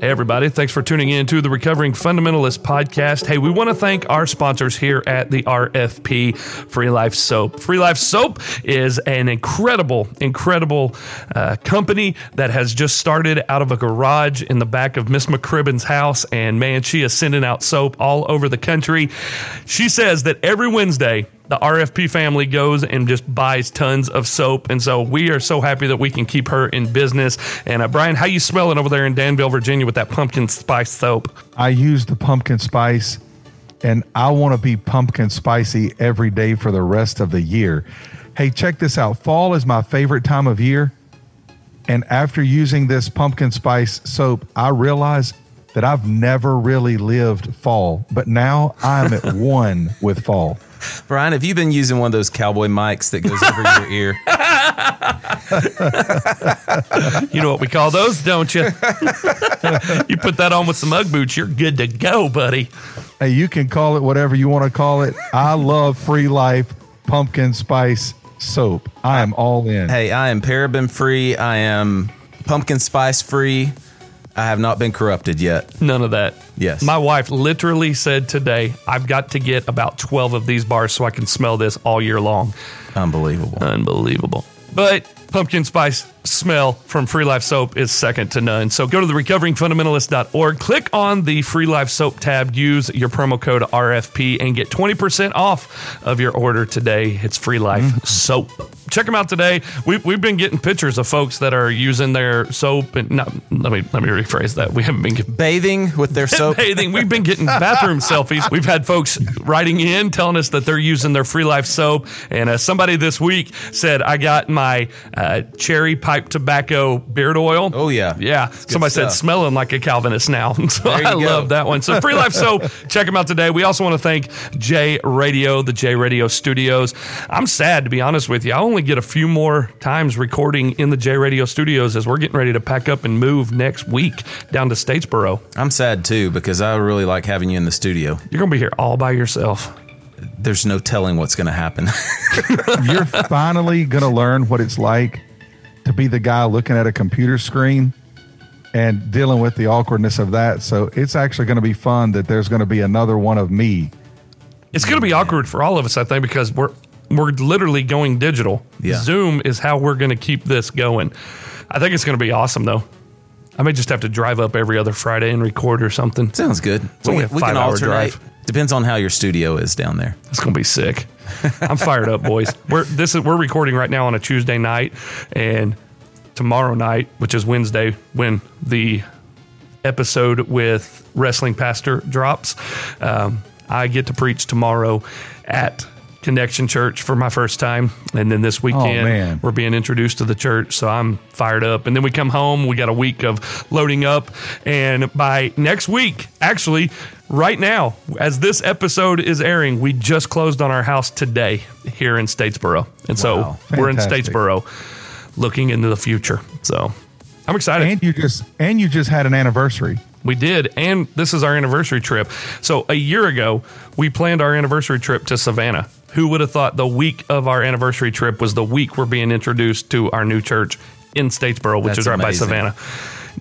Hey, everybody. Thanks for tuning in to the Recovering Fundamentalist podcast. Hey, we want to thank our sponsors here at the RFP Free Life Soap. Free Life Soap is an incredible, incredible uh, company that has just started out of a garage in the back of Miss McCribben's house. And man, she is sending out soap all over the country. She says that every Wednesday, the RFP family goes and just buys tons of soap, and so we are so happy that we can keep her in business. And uh, Brian, how you smelling over there in Danville, Virginia, with that pumpkin spice soap? I use the pumpkin spice, and I want to be pumpkin spicy every day for the rest of the year. Hey, check this out. Fall is my favorite time of year, and after using this pumpkin spice soap, I realize that I've never really lived fall, but now I'm at one with fall. Brian, have you been using one of those cowboy mics that goes over your ear? You know what we call those, don't you? you put that on with some Ugg boots, you're good to go, buddy. Hey, you can call it whatever you want to call it. I love Free Life pumpkin spice soap. I am all in. Hey, I am paraben free. I am pumpkin spice free. I have not been corrupted yet. None of that. Yes. My wife literally said today, I've got to get about 12 of these bars so I can smell this all year long. Unbelievable. Unbelievable. But pumpkin spice smell from Free Life Soap is second to none. So go to the recoveringfundamentalist.org, click on the Free Life Soap tab, use your promo code RFP, and get 20% off of your order today. It's Free Life Soap. Check them out today. We've, we've been getting pictures of folks that are using their soap and not, let me let me rephrase that. We haven't been getting Bathing with their soap. bathing. We've been getting bathroom selfies. We've had folks writing in telling us that they're using their Free Life soap. And uh, somebody this week said, I got my uh, cherry pipe tobacco beard oil. Oh, yeah. Yeah. Somebody said, smelling like a Calvinist now. so I go. love that one. So Free Life soap, check them out today. We also want to thank J Radio, the J Radio studios. I'm sad, to be honest with you. I only get a few more times recording in the J Radio studios as we're getting ready to pack up and move next week down to Statesboro. I'm sad too because I really like having you in the studio. You're going to be here all by yourself. There's no telling what's going to happen. You're finally going to learn what it's like to be the guy looking at a computer screen and dealing with the awkwardness of that. So it's actually going to be fun that there's going to be another one of me. It's going to be awkward for all of us, I think, because we're we're literally going digital. Yeah. Zoom is how we're going to keep this going. I think it's going to be awesome, though. I may just have to drive up every other Friday and record or something. Sounds good. only a five-hour drive. Depends on how your studio is down there. It's going to be sick. I'm fired up, boys. We're this is we're recording right now on a Tuesday night, and tomorrow night, which is Wednesday, when the episode with Wrestling Pastor drops, um, I get to preach tomorrow at Connection Church for my first time, and then this weekend man. we're being introduced to the church, so I'm fired up. And then we come home, we got a week of loading up, and by next week, actually, right now, as this episode is airing, we just closed on our house today here in Statesboro, and so Wow. we're in Statesboro, looking into the future. So I'm excited. And you just and you just had an anniversary. We did, and this is our anniversary trip. So a year ago, we planned our anniversary trip to Savannah. Who would have thought the week of our anniversary trip was the week we're being introduced to our new church in Statesboro, which That's is right amazing. by Savannah.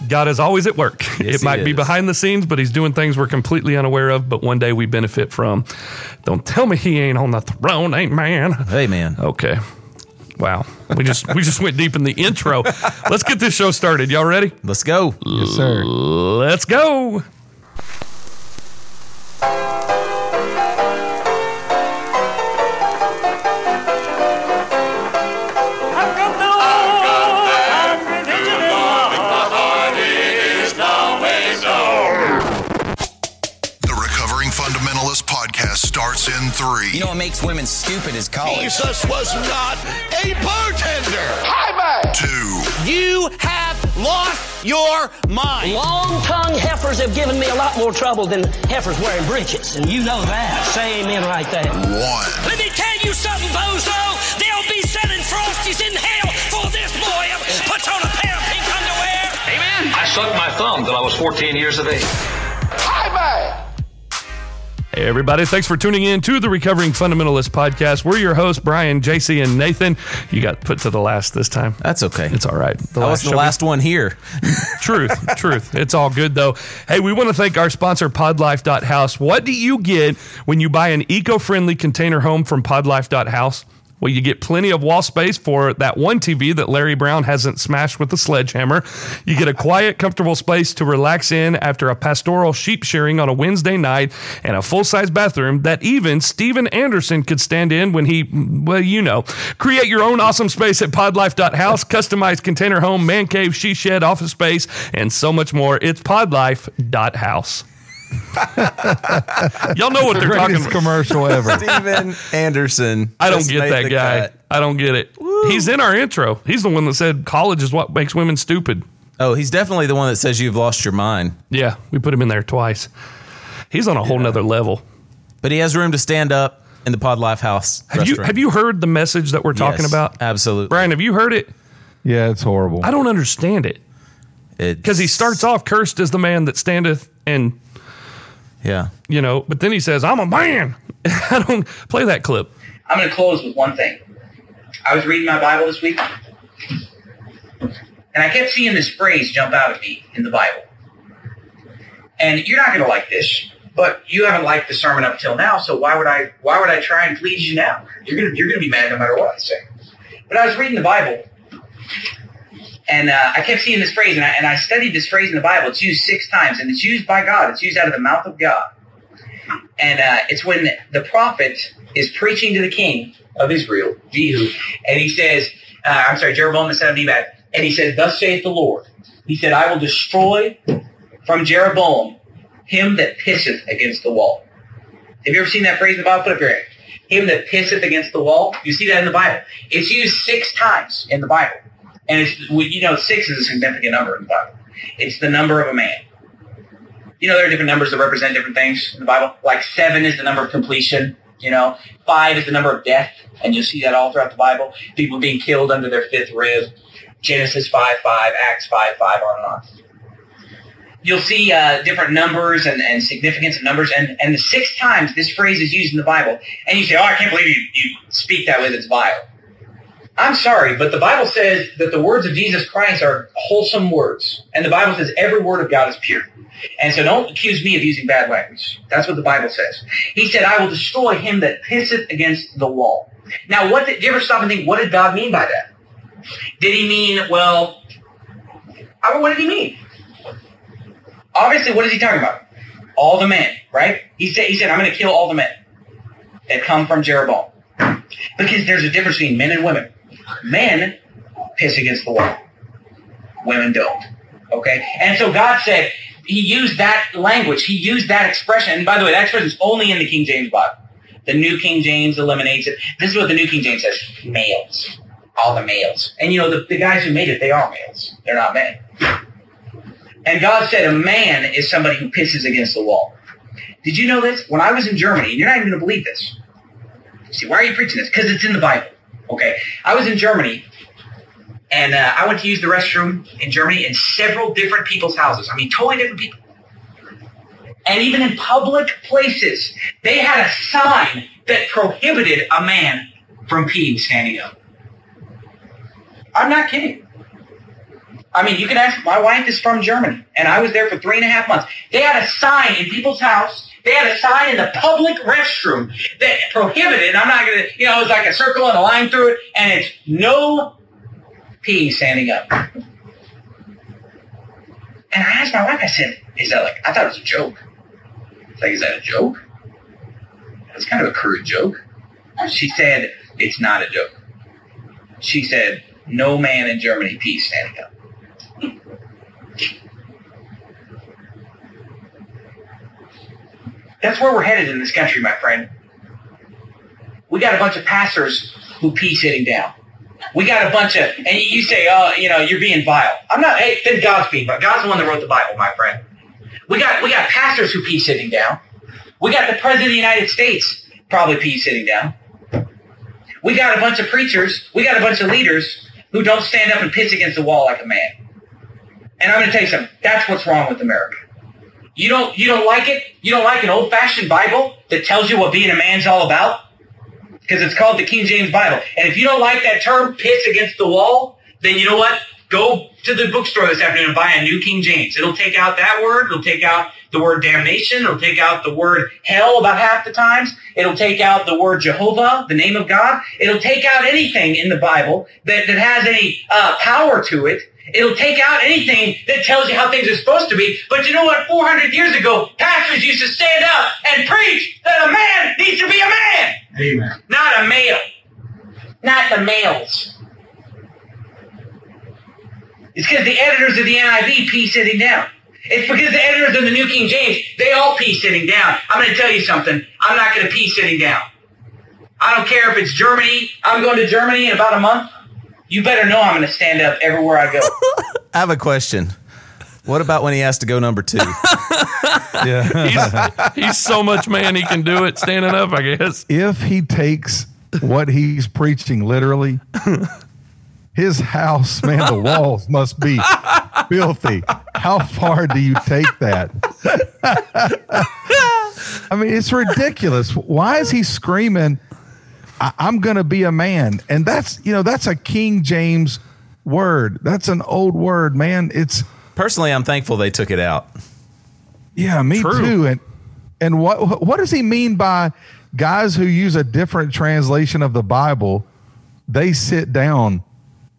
God is always at work. Yes, it might he be behind the scenes, but he's doing things we're completely unaware of, but one day we benefit from. Don't tell me he ain't on the throne, ain't man. Hey, man. Okay. Wow. We just we just went deep in the intro. Let's get this show started. Y'all ready? Let's go. Yes, sir. Let's go. Three, You know what makes women stupid is college. Jesus was not a bartender. two, You have lost your mind. Long tongued heifers have given me a lot more trouble than heifers wearing breeches, and you know that. Say amen right there. one. Let me tell you something, bozo. They'll be selling frosties in hell for this boy. Put on a pair of pink underwear. Amen. I sucked my thumb till I was 14 years of age. Hey, everybody. Thanks for tuning in to the Recovering Fundamentalist podcast. We're your hosts, Brian, JC, and Nathan. You got put to the last this time. That's okay. It's all right. The I was the last one here. truth, truth. It's all good though. Hey, we want to thank our sponsor, PodLife.house. What do you get when you buy an eco-friendly container home from PodLife.house? Well, you get plenty of wall space for that one TV that Larry Brown hasn't smashed with a sledgehammer. You get a quiet, comfortable space to relax in after a pastoral sheep shearing on a Wednesday night, and a full size bathroom that even Steven Anderson could stand in when he, well, you know. Create your own awesome space at podlife.house, customized container home, man cave, she shed, office space, and so much more. It's podlife.house. Y'all know what they're talking Greatest about. commercial ever. Steven Anderson. I don't get that guy. cut. I don't get it. He's in our intro. He's the one that said college is what makes women stupid. Oh, he's definitely the one that says you've lost your mind. Yeah, we put him in there twice. He's on a whole nother level. But he has room to stand up in the Pod Life House. Have you have you heard the message that we're talking Yes, about? Absolutely. Brian, have you heard it? Yeah, it's horrible. I don't understand it because he starts off cursed as the man that standeth, and Yeah. you know, but then he says, "I'm a man." I don't play that clip. I'm going to close with one thing. I was reading my Bible this week, and I kept seeing this phrase jump out at me in the Bible. And you're not going to like this, but you haven't liked the sermon up till now, so why would I? Why would I try and please you now? You're going to you're going to be mad no matter what I say. But I was reading the Bible, and uh, I kept seeing this phrase, and I, and I studied this phrase in the Bible. It's used six times, and it's used by God. It's used out of the mouth of God. And uh, it's when the prophet is preaching to the king of Israel, Jehu, and he says, uh, I'm sorry, Jeroboam the son of Nebat, and he says, Thus saith the Lord. He said, I will destroy from Jeroboam him that pisseth against the wall. Have you ever seen that phrase in the Bible? Put up your hand. Him that pisseth against the wall. You see that in the Bible. It's used six times in the Bible. And it's, you know, six is a significant number in the Bible. It's the number of a man. You know, there are different numbers that represent different things in the Bible. Like seven is the number of completion. You know, five is the number of death, and you'll see that all throughout the Bible. People being killed under their fifth rib. Genesis five five, Acts five five, on and on. You'll see uh, different numbers and, and significance of numbers, and, and the six times this phrase is used in the Bible, and you say, "Oh, I can't believe you, you speak that way. It's vile." I'm sorry, but the Bible says that the words of Jesus Christ are wholesome words, and the Bible says every word of God is pure. And so don't accuse me of using bad language. That's what the Bible says. He said, I will destroy him that pisseth against the wall. Now, what did, you ever stop and think, what did God mean by that? Did he mean, well, I mean, what did he mean? Obviously, what is he talking about? All the men, right? He said, he said, I'm going to kill all the men that come from Jeroboam. Because there's a difference between men and women. Men piss against the wall. Women don't. Okay? And so God said, he used that language. He used that expression. And by the way, that expression is only in the King James Bible. The New King James eliminates it. This is what the New King James says. Males. All the males. And you know, the, the guys who made it, they are males. They're not men. And God said a man is somebody who pisses against the wall. Did you know this? When I was in Germany, and you're not even going to believe this. See, why are you preaching this? Because it's in the Bible. Okay. I was in Germany, and uh, I went to use the restroom in Germany in several different people's houses. I mean, totally different people. And even in public places, they had a sign that prohibited a man from peeing standing up. I'm not kidding. I mean, you can ask, my wife is from Germany, and I was there for three and a half months. They had a sign in people's house. They had a sign in the public restroom that prohibited, I'm not going to, you know, it was like a circle and a line through it, and it's no pee standing up. And I asked my wife, I said, is that like, I thought it was a joke. Like, is that a joke? It's kind of a crude joke. She said, it's not a joke. She said, no man in Germany pees standing up. That's where we're headed in this country, my friend. We got a bunch of pastors who pee sitting down. We got a bunch of, and you say, oh, you know, you're being vile. I'm not, hey, then God's being vile. God's the one that wrote the Bible, my friend. We got, we got pastors who pee sitting down. We got the President of the United States probably pee sitting down. We got a bunch of preachers, we got a bunch of leaders who don't stand up and piss against the wall like a man. And I'm going to tell you something. That's what's wrong with America. You don't you don't like it? You don't like an old fashioned Bible that tells you what being a man's all about? Because it's called the King James Bible. And if you don't like that term, piss against the wall, then you know what? Go to the bookstore this afternoon and buy a new King James. It'll take out that word. It'll take out the word damnation. It'll take out the word hell about half the times. It'll take out the word Jehovah, the name of God. It'll take out anything in the Bible that, that has any uh, power to it. It'll take out anything that tells you how things are supposed to be. But you know what? 400 years ago, pastors used to stand up and preach that a man needs to be a man. Amen. Not a male. Not the males. It's because the editors of the NIV pee sitting down. It's because the editors of the New King James, they all pee sitting down. I'm going to tell you something. I'm not going to pee sitting down. I don't care if it's Germany. I'm going to Germany in about a month. You better know I'm going to stand up everywhere I go. I have a question. What about when he has to go number two? Yeah. He's, he's so much man he can do it standing up. I guess. if he takes what he's preaching literally, his house, man, the walls must be filthy. How far do you take that? I mean, it's ridiculous. Why is he screaming, I- I'm going to be a man? And that's, you know, that's a King James word. That's an old word, man. It's, Personally, I'm thankful they took it out. yeah, me True. too. And and what what does he mean by guys who use a different translation of the Bible? They sit down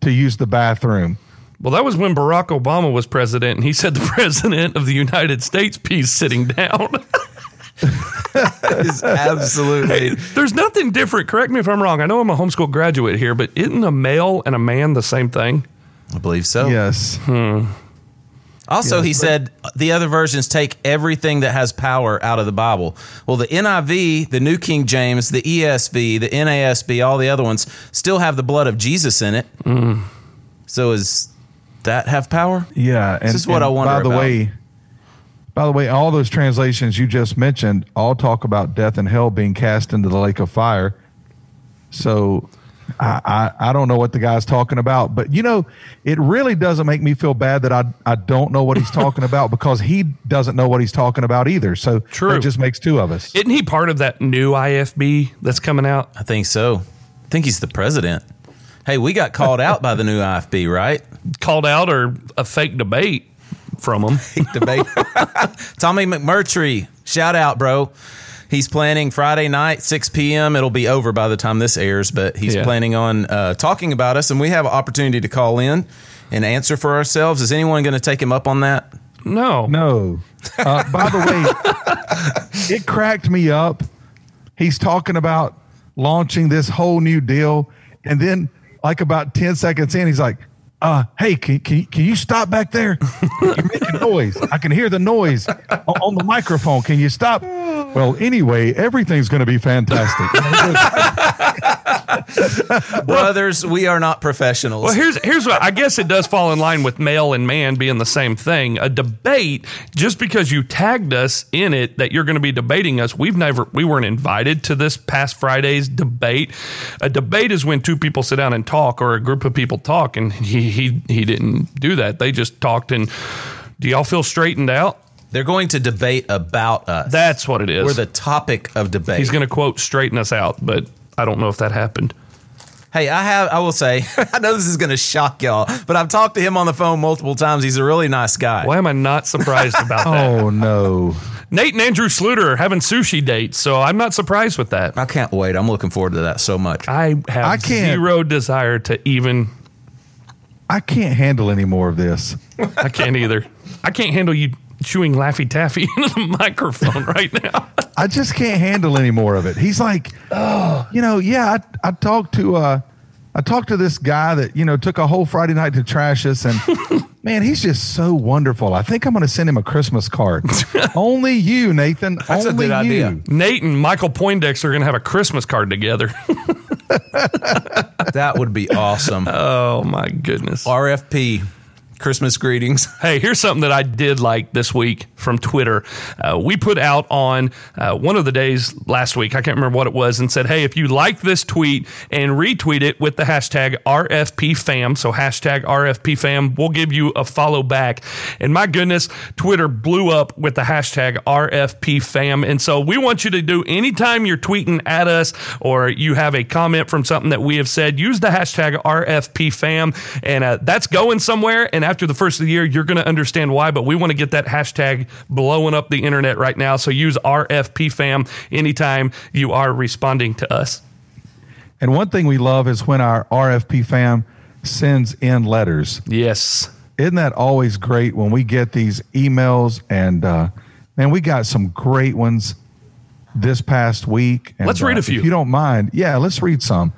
to use the bathroom. Well, that was when Barack Obama was president, and he said the president of the United States pees sitting down. Is absolutely. There's nothing different. Correct me if I'm wrong. I know I'm a homeschool graduate here, but isn't a male and a man the same thing? I believe so. Yes. Hmm. Also, he said the other versions take everything that has power out of the Bible. Well, the NIV, the New King James, the ESV, the NASB, all the other ones still have the blood of Jesus in it. Hmm. So, does that have power? Yeah. And, This is what and I wonder By the about. way, by the way, all those translations you just mentioned all talk about death and hell being cast into the lake of fire. So I, I, I don't know what the guy's talking about, but you know, it really doesn't make me feel bad that I, I don't know what he's talking about because he doesn't know what he's talking about either. So True. it just makes two of us. Isn't he part of that new IFB that's coming out? I think so. I think he's the president. Hey, we got called out by the new IFB, right? Called out or a fake debate from him? Debate. Tommy McMurtry, shout out, bro. He's planning Friday night, 6 p.m. It'll be over by the time this airs, but he's Yeah. planning on uh, talking about us, and we have an opportunity to call in and answer for ourselves. Is anyone going to take him up on that? No. No. Uh, by the way, it cracked me up. He's talking about launching this whole new deal. And then, like, about 10 seconds in, he's like, uh, hey, can, can, you- can you stop back there? You're making noise. I can hear the noise on the microphone. Can you stop? Well, anyway, everything's going to be fantastic. Brothers, we are not professionals. Well, here's here's what I guess it does fall in line with male and man being the same thing. A debate, just because you tagged us in it that you're going to be debating us, we've never we weren't invited to this past Friday's debate. A debate is when two people sit down and talk, or a group of people talk, and he he he didn't do that. They just talked. And do y'all feel straightened out? They're going to debate about us. That's what it is. We're the topic of debate. He's going to quote straighten us out, but I don't know if that happened. Hey, I have. I will say, I know this is going to shock y'all, but I've talked to him on the phone multiple times. He's a really nice guy. Why am I not surprised about that? oh, no. Nate and Andrew Sluter are having sushi dates, so I'm not surprised with that. I can't wait. I'm looking forward to that so much. I have I can't- zero desire to even. I can't handle any more of this. I can't either. I can't handle you chewing Laffy Taffy into the microphone right now. I just can't handle any more of it. He's like, you know, yeah, I, I talked to uh I talked to this guy that, you know, took a whole Friday night to trash us and man, he's just so wonderful. I think I'm gonna send him a Christmas card. Only you, Nathan. That's a Only good you. idea. Nate and Michael Poindexter are going to have a Christmas card together. That would be awesome. oh my goodness. RFP Christmas greetings. Hey, here's something that I did like this week from Twitter. Uh, we put out on uh, one of the days last week, I can't remember what it was, and said, hey, if you like this tweet and retweet it with the hashtag RFPFam, so hashtag RFPFam, we'll give you a follow back. And my goodness, Twitter blew up with the hashtag RFPFam. And so we want you to do anytime you're tweeting at us or you have a comment from something that we have said, use the hashtag RFPFam. And uh, that's going somewhere. And after the first of the year, you're going to understand why. But we want to get that hashtag blowing up the internet right now. So use RFPFam anytime you are responding to us. And one thing we love is when our RFP fam sends in letters. Yes. Isn't that always great when we get these emails? And uh, man, we got some great ones this past week. And, Let's read uh, a few. If you don't mind, yeah, let's read some.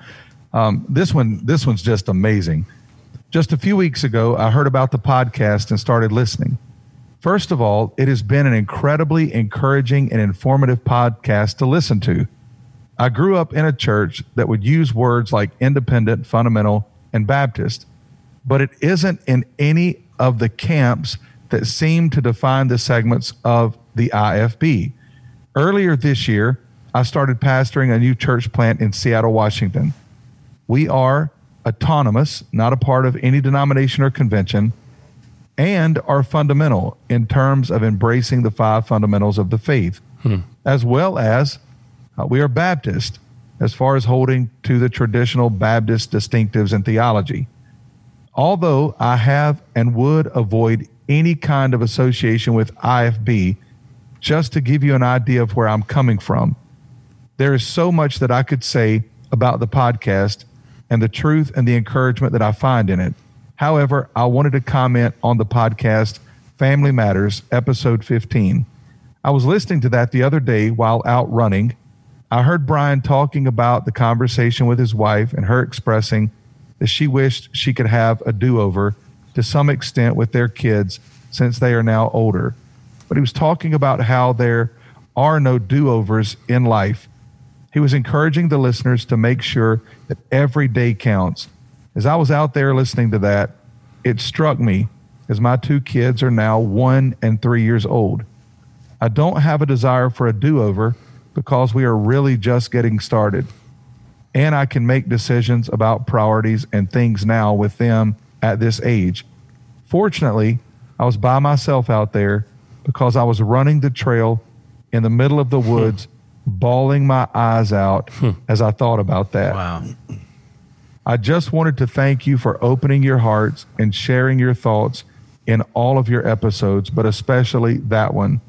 Um, this one, this one's just amazing. Just a few weeks ago, I heard about the podcast and started listening. First of all, it has been an incredibly encouraging and informative podcast to listen to. I grew up in a church that would use words like independent, fundamental, and Baptist, but it isn't in any of the camps that seem to define the segments of the IFB. Earlier this year, I started pastoring a new church plant in Seattle, Washington. We are autonomous, not a part of any denomination or convention, and are fundamental in terms of embracing the five fundamentals of the faith, as well as uh, we are Baptist as far as holding to the traditional Baptist distinctives and theology. Although I have and would avoid any kind of association with IFB, just to give you an idea of where I'm coming from, there is so much that I could say about the podcast and the truth and the encouragement that I find in it. However, I wanted to comment on the podcast Family Matters, episode 15. I was listening to that the other day while out running. I heard Brian talking about the conversation with his wife and her expressing that she wished she could have a do over to some extent with their kids since they are now older. But he was talking about how there are no do overs in life. He was encouraging the listeners to make sure that every day counts. As I was out there listening to that, it struck me as my two kids are now one and three years old. I don't have a desire for a do over because we are really just getting started. And I can make decisions about priorities and things now with them at this age. Fortunately, I was by myself out there because I was running the trail in the middle of the woods, bawling my eyes out as I thought about that. Wow. I just wanted to thank you for opening your hearts and sharing your thoughts in all of your episodes, but especially that one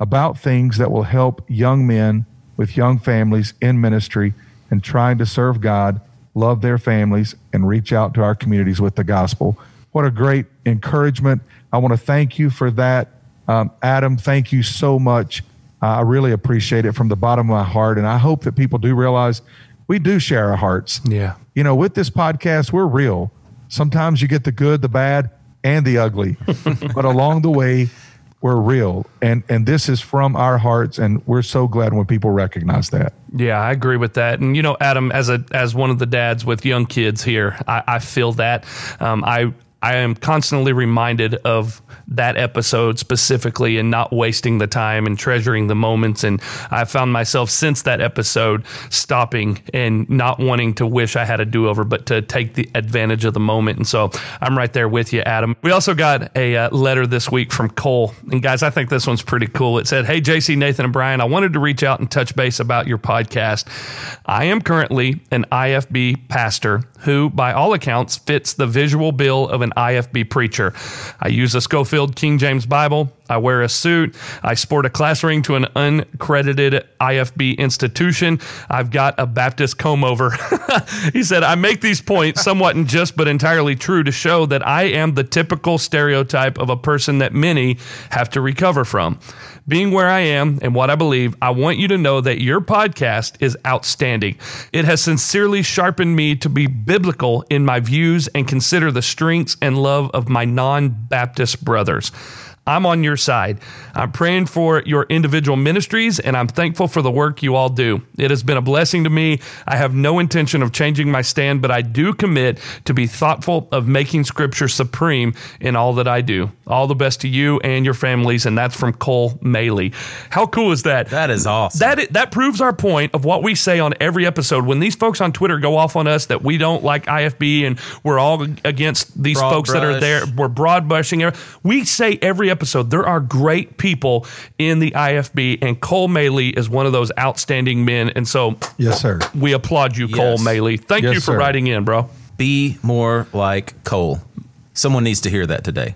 about things that will help young men with young families in ministry and trying to serve God, love their families, and reach out to our communities with the gospel. What a great encouragement. I want to thank you for that. Um, Adam, thank you so much. I really appreciate it from the bottom of my heart. And I hope that people do realize we do share our hearts. Yeah. You know, with this podcast, we're real. Sometimes you get the good, the bad, and the ugly. but along the way, we're real. And and this is from our hearts and we're so glad when people recognize that. Yeah, I agree with that. And you know, Adam, as a as one of the dads with young kids here, I, I feel that. Um, I I am constantly reminded of that episode specifically and not wasting the time and treasuring the moments. And I found myself since that episode stopping and not wanting to wish I had a do over, but to take the advantage of the moment. And so I'm right there with you, Adam. We also got a uh, letter this week from Cole. And guys, I think this one's pretty cool. It said, Hey, JC, Nathan, and Brian, I wanted to reach out and touch base about your podcast. I am currently an IFB pastor who, by all accounts, fits the visual bill of an IFB preacher. I use a Scofield King James Bible. I wear a suit. I sport a class ring to an uncredited IFB institution. I've got a Baptist comb over. he said, I make these points somewhat unjust but entirely true to show that I am the typical stereotype of a person that many have to recover from. Being where I am and what I believe, I want you to know that your podcast is outstanding. It has sincerely sharpened me to be biblical in my views and consider the strengths and love of my non Baptist brothers. I'm on your side. I'm praying for your individual ministries, and I'm thankful for the work you all do. It has been a blessing to me. I have no intention of changing my stand, but I do commit to be thoughtful of making Scripture supreme in all that I do. All the best to you and your families, and that's from Cole Maley. How cool is that? That is awesome. That that proves our point of what we say on every episode. When these folks on Twitter go off on us that we don't like IFB and we're all against these Broad folks that are there, we're broad brushing. We say every episode there are great people in the IFB, and Cole Maley is one of those outstanding men. And so Yes, sir. we applaud you, Cole Yes. Maley. Thank Yes, you for sir. writing in, bro. Be more like Cole. Someone needs to hear that today.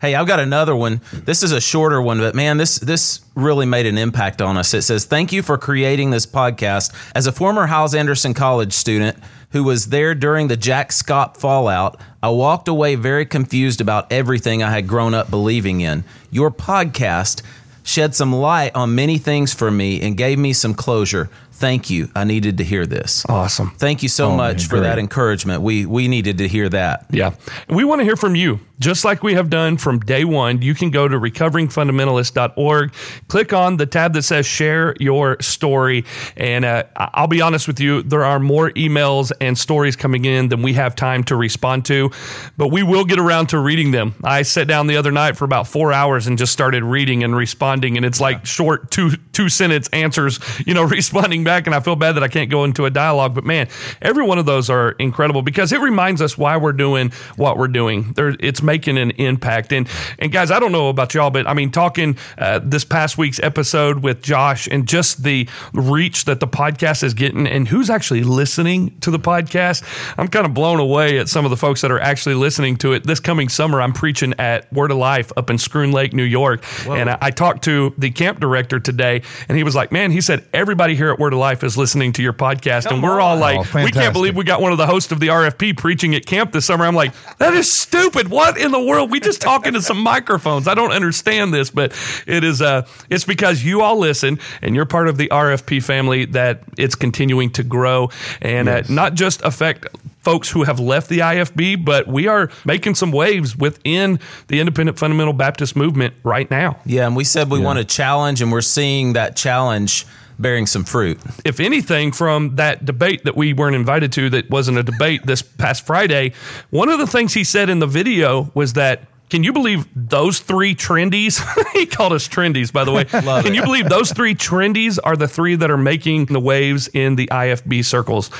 Hey, I've got another one. This is a shorter one, but man, this this really made an impact on us. It says, "Thank you for creating this podcast. As a former Hyles Anderson College student who was there during the Jack Schaap fallout, I walked away very confused about everything I had grown up believing in. Your podcast shed some light on many things for me and gave me some closure. Thank you. I needed to hear this. Awesome. Thank you so Oh, much man, for that encouragement. We we needed to hear that. Yeah. We want to hear from you. Just like we have done from day one, you can go to recoveringfundamentalist.org, click on the tab that says share your story. And uh, I'll be honest with you, there are more emails and stories coming in than we have time to respond to, but we will get around to reading them. I sat down the other night for about four hours and just started reading and responding. And it's like short two, two sentence answers, you know, responding back. And I feel bad that I can't go into a dialogue, but man, every one of those are incredible because it reminds us why we're doing what we're doing. There, it's making an impact. And and guys, I don't know about y'all, but I mean, talking uh, this past week's episode with Josh and just the reach that the podcast is getting, and who's actually listening to the podcast, I'm kind of blown away at some of the folks that are actually listening to it. This coming summer, I'm preaching at Word of Life up in Schroon Lake, New York, and I, I talked to the camp director today, and he was like, "Man," he said, "Everybody here at Word of Life is listening to your podcast," and we're all like, Oh, "We can't believe we got one of the hosts of the RFP preaching at camp this summer." I'm like, "That is stupid! What in the world? We just talking to some microphones. I don't understand this, but it is. Uh, it's because you all listen and you're part of the RFP family that it's continuing to grow and Yes. uh, not just affect." Folks who have left the IFB, but we are making some waves within the independent fundamental Baptist movement right now. Yeah, and we said we want to challenge, and we're seeing that challenge bearing some fruit. if anything, from that debate that we weren't invited to, that wasn't a debate this past Friday, one of the things he said in the video was that. Can you believe those three trendies? he called us trendies, by the way. Can you believe those three trendies are the three that are making the waves in the IFB circles?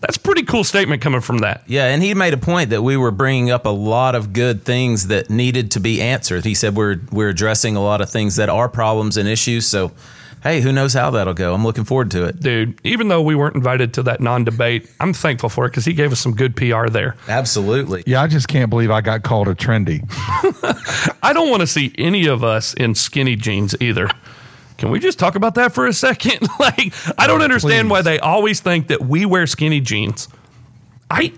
That's a pretty cool statement coming from that. Yeah, and he made a point that we were bringing up a lot of good things that needed to be answered. He said we're we're addressing a lot of things that are problems and issues. So, hey, who knows how that'll go? I'm looking forward to it. Dude, even though we weren't invited to that non debate, I'm thankful for it because he gave us some good PR there. Absolutely. Yeah, I just can't believe I got called a trendy. I don't want to see any of us in skinny jeans either. Can we just talk about that for a second? like, I don't oh, understand please. why they always think that we wear skinny jeans. I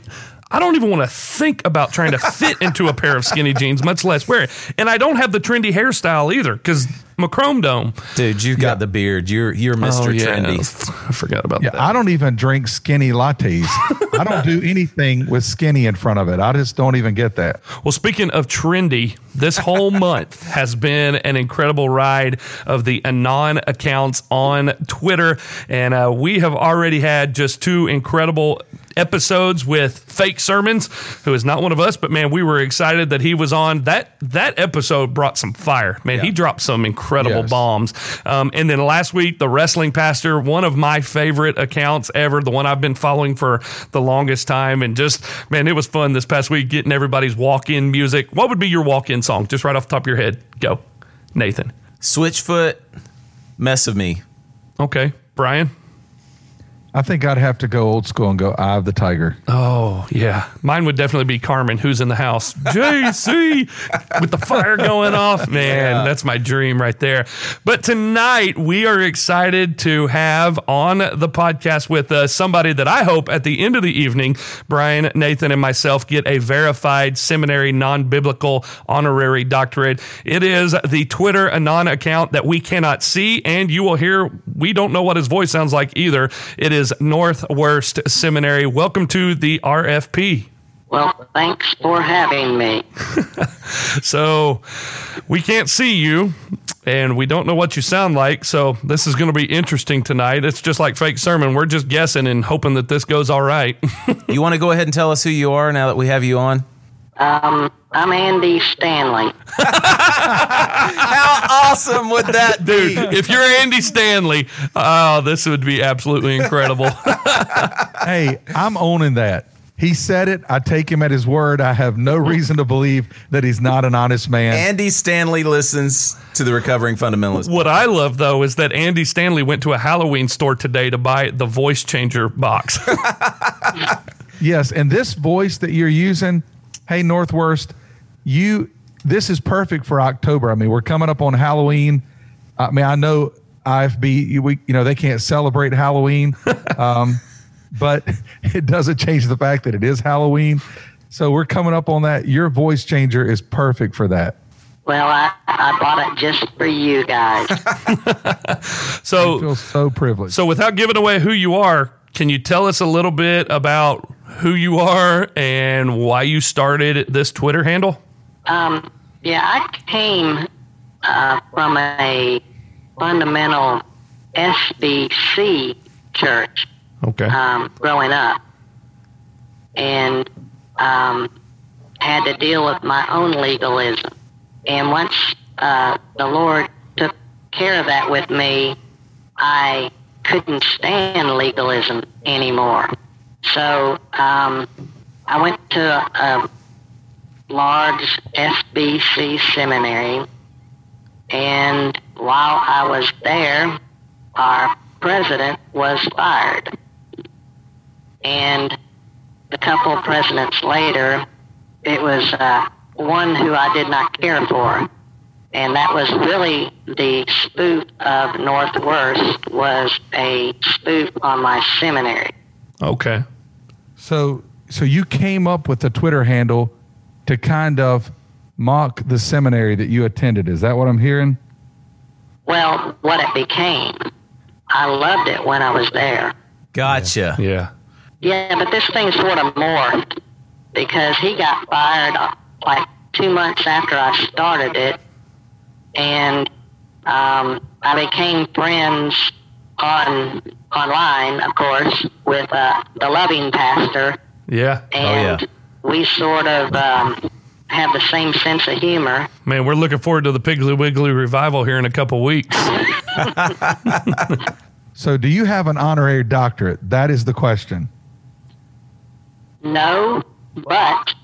I don't even want to think about trying to fit into a pair of skinny jeans, much less wear it. And I don't have the trendy hairstyle either because Macrome Dome. Dude, you've got the beard. You're you're Mr. Oh, yeah. Trendy. I forgot about Yeah, that. I don't even drink skinny lattes. I don't do anything with skinny in front of it. I just don't even get that. Well, speaking of trendy, this whole month has been an incredible ride of the Anon accounts on Twitter. And uh, we have already had just two incredible episodes with fake sermons who is not one of us but man we were excited that he was on that that episode brought some fire man he dropped some incredible Yes. bombs. Um, and then last week the wrestling pastor one of my favorite accounts ever the one i've been following for the longest time. And just man it was fun this past week getting everybody's walk-in music. What would be your walk-in song? Just right off the top of your head go. Nathan. Switchfoot, mess of me. okay. Brian I think I'd have to go old school and go Eye of the Tiger. Oh, yeah. Mine would definitely be Carmen, who's in the house. JC with the fire going off. Man, that's my dream right there. But tonight, we are excited to have on the podcast with us somebody that I hope at the end of the evening, Brian, Nathan, and myself get a verified seminary non biblical honorary doctorate. It is the Twitter Anon account that we cannot see, and you will hear we don't know what his voice sounds like either. It is Northwest Seminary. Welcome to the RFP. Well, thanks for having me. so we can't see you and we don't know what you sound like. So this is going to be interesting tonight. It's just like fake sermon. We're just guessing and hoping that this goes all right. You want to go ahead and tell us who you are now that we have you on? Um, I'm Andy Stanley. How awesome would that be? Dude, if you're Andy Stanley, oh, this would be absolutely incredible. hey, I'm owning that. He said it. I take him at his word. I have no reason to believe that he's not an honest man. Andy Stanley listens to the Recovering Fundamentalist. what I love though is that Andy Stanley went to a Halloween store today to buy the voice changer box. Yes, and this voice that you're using, hey Northwest, you this is perfect for October. I mean, we're coming up on Halloween. I mean, I know IFB, you- we you know they can't celebrate Halloween, um, but it doesn't change the fact that it is Halloween. So we're coming up on that. Your voice changer is perfect for that. Well, I, I bought it just for you guys. I So feel so privileged. So, without giving away who you are, can you tell us a little bit about who you are and why you started this Twitter handle? Um, yeah, I came uh, from a fundamental SBC church Okay. um, growing up, and um, had to deal with my own legalism. And once uh, the Lord took care of that with me, I couldn't stand legalism anymore. So um, I went to a, a large SBC seminary, and while I was there, our president was fired. And a couple presidents later, it was uh, one who I did not care for. And that was really the spoof of Northwest was a spoof on my seminary. okay. So so you came up with the Twitter handle to kind of mock the seminary that you attended. Is that what I'm hearing? Well, what it became, I loved it when I was there. Gotcha. Yeah. Yeah, but this thing sort of morphed because he got fired uh, like two months after I started it, and um, I became friends on online, of course, with uh, the loving pastor, Yeah. and yeah. we sort of um, have the same sense of humor. Man, we're looking forward to the Piggly Wiggly revival here in a couple weeks. So do you have an honorary doctorate? That is the question. No, but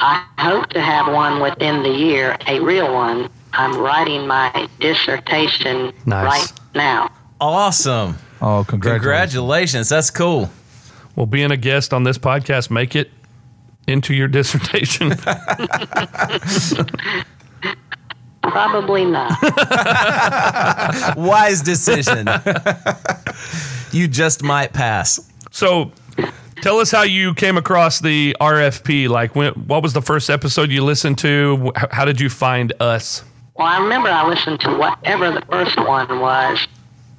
I hope to have one within the year, a real one. I'm writing my dissertation Nice. right now. Awesome. Oh, congratulations. Congratulations. That's cool. well, being a guest on this podcast, make it into your dissertation. Probably not. Wise decision. you just might pass. so, tell us how you came across the RFP. Like, when, what was the first episode you listened to? How did you find us? Well, I remember I listened to whatever the first one was,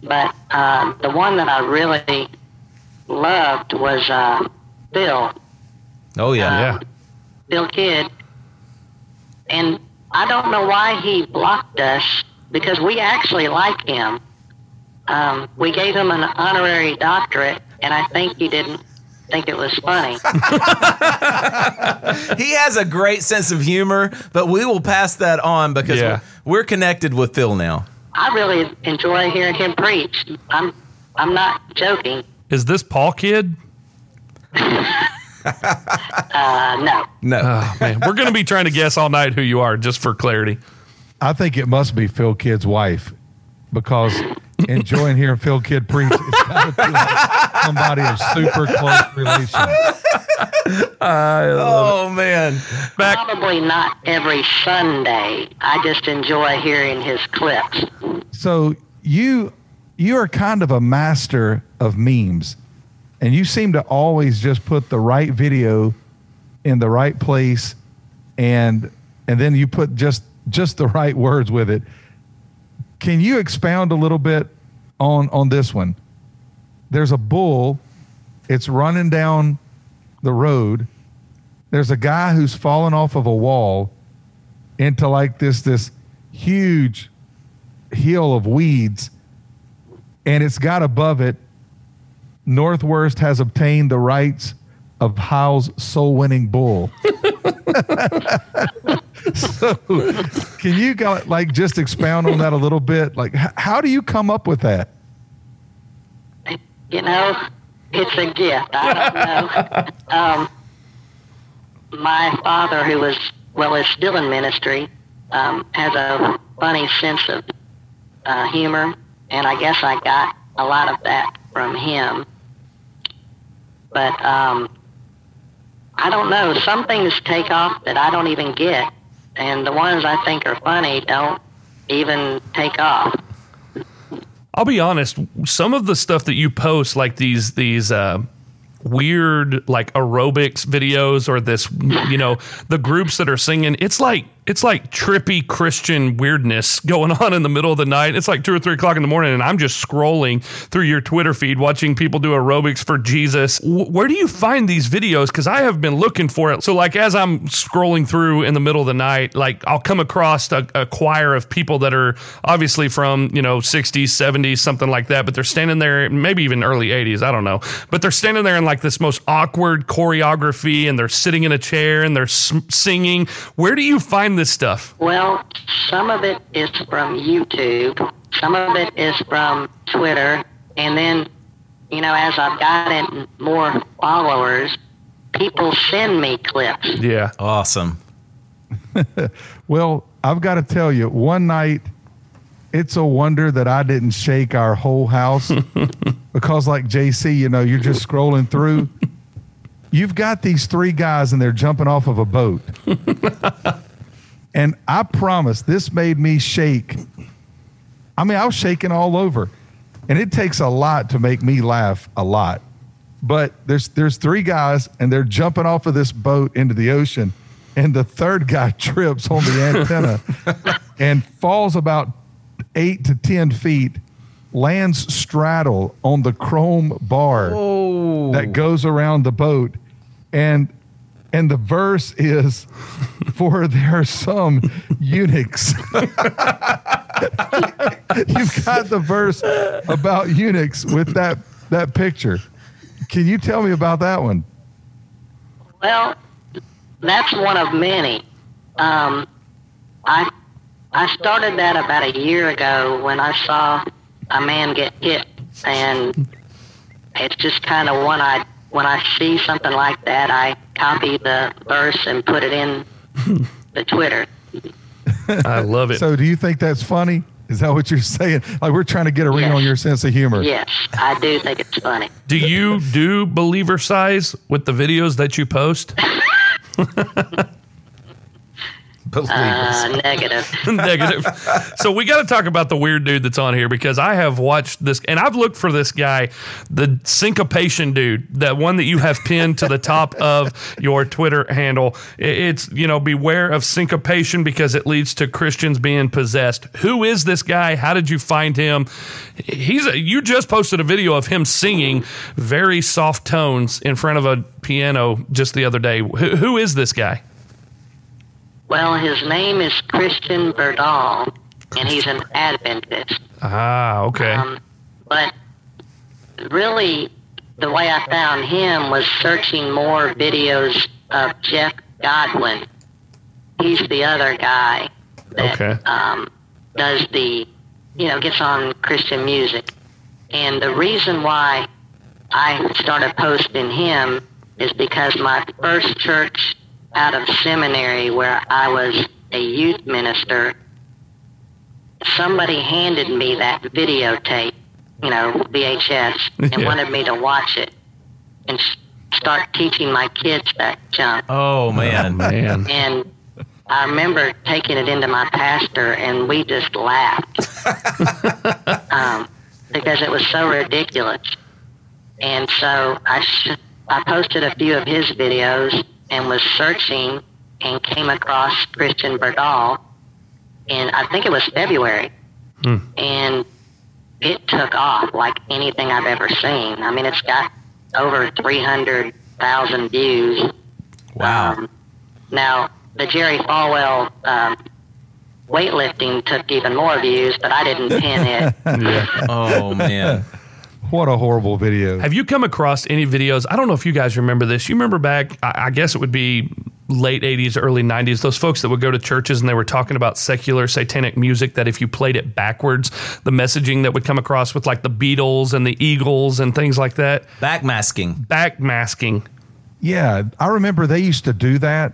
but uh, the one that I really loved was uh, Phil. Oh, yeah. Yeah. Phil Kidd. And I don't know why he blocked us because we actually like him. Um, we gave him an honorary doctorate, and I think he didn't think it was funny. He has a great sense of humor, but we will pass that on because Yeah. we're, we're connected with Phil now. I really enjoy hearing him preach. I'm I'm not joking. Is this Paul Kid? Uh, no. No. Oh, man, we're going to be trying to guess all night who you are, just for clarity. I think it must be Phil Kidd's wife because enjoying hearing Phil Kidd preach is kind of like somebody of super close relation. oh, man. Back. Probably not every Sunday. I just enjoy hearing his clips. So you you are kind of a master of memes, and you seem to always just put the right video in the right place, and and then you put just just the right words with it. Can you expound a little bit on on this one? There's a bull. It's running down the road. There's a guy who's fallen off of a wall, into like this this huge hill of weeds, and it's got above it. Northwest has obtained the rights of Hyles' soul winning bull. so, can you go, like just expound on that a little bit? Like, h- how do you come up with that? You know, it's a gift. I don't know. um, my father, who was, well, is still in ministry, um, has a funny sense of uh, humor, and I guess I got a lot of that from him. But um, I don't know. Some things take off that I don't even get, and the ones I think are funny don't even take off. I'll be honest. Some of the stuff that you post, like these these uh, weird like aerobics videos, or this, you know, the groups that are singing, it's like it's like trippy Christian weirdness going on in the middle of the night. It's like two or three o'clock in the morning, and I'm just scrolling through your Twitter feed, watching people do aerobics for Jesus. W- where do you find these videos? Because I have been looking for it. So, like, as I'm scrolling through in the middle of the night, like, I'll come across a, a choir of people that are obviously from, you know, 60s, 70s, something like that, but they're standing there, maybe even early 80s, I don't know. But they're standing there in like this most awkward choreography, and they're sitting in a chair and they're singing. Where do you find this stuff? Well, some of it is from YouTube, some of it is from Twitter, and then, you know, as I've gotten more followers, people send me clips. Yeah. Awesome. Well, I've got to tell you, one night, it's a wonder that I didn't shake our whole house because, like JC, you know, you're just scrolling through. You've got these three guys and they're jumping off of a boat. and I promise this made me shake. I mean, I was shaking all over. And it takes a lot to make me laugh a lot. But there's there's three guys and they're jumping off of this boat into the ocean and the third guy trips on the antenna and falls about eight to ten feet, lands straddle on the chrome bar oh. that goes around the boat, and and the verse is, "For there are some eunuchs." You've got the verse about eunuchs with that that picture. Can you tell me about that one? Well, that's one of many. Um, I I started that about a year ago when I saw a man get hit, and it's just kind of one I when I see something like that, I copy the verse and put it in the Twitter. I love it. So, do you think that's funny? Is that what you're saying? Like we're trying to get a ring Yes. on your sense of humor. Yes, I do think it's funny. do you do Believercise with the videos that you post? Believers. Uh, negative. Negative. So we got to talk about the weird dude that's on here because I have watched this and I've looked for this guy, the syncopation dude, that one that you have pinned to the top of your Twitter handle. It's, you know, beware of syncopation because it leads to Christians being possessed. Who is this guy? How did you find him? He's a, you just posted a video of him singing very soft tones in front of a piano just the other day. Who, who is this guy? Well, his name is Christian Berdahl, and he's an Adventist. Ah, okay. Um, but really, the way I found him was searching more videos of Jeff Godwin. He's the other guy that Okay. um, does the, you know, gets on Christian music. And the reason why I started posting him is because my first church out of seminary, where I was a youth minister, somebody handed me that videotape, you know, VHS, and Yeah. wanted me to watch it and start teaching my kids that junk. oh man. Man. And I remember taking it into my pastor, and we just laughed um, because it was so ridiculous. And so I sh- I posted a few of his videos and was searching and came across Christian Berdahl, and I think it was February, and it took off like anything I've ever seen. I mean, it's got over three hundred thousand views. Wow. Um, now, the Jerry Falwell um, weightlifting took even more views, but I didn't pin it. Yeah. Oh man. What a horrible video. Have you come across any videos? I don't know if you guys remember this. You remember back, I I guess it would be late 80s, early 90s, those folks that would go to churches and they were talking about secular satanic music that if you played it backwards, the messaging that would come across with like the Beatles and the Eagles and things like that, Backmasking. backmasking. Yeah, I remember they used to do that,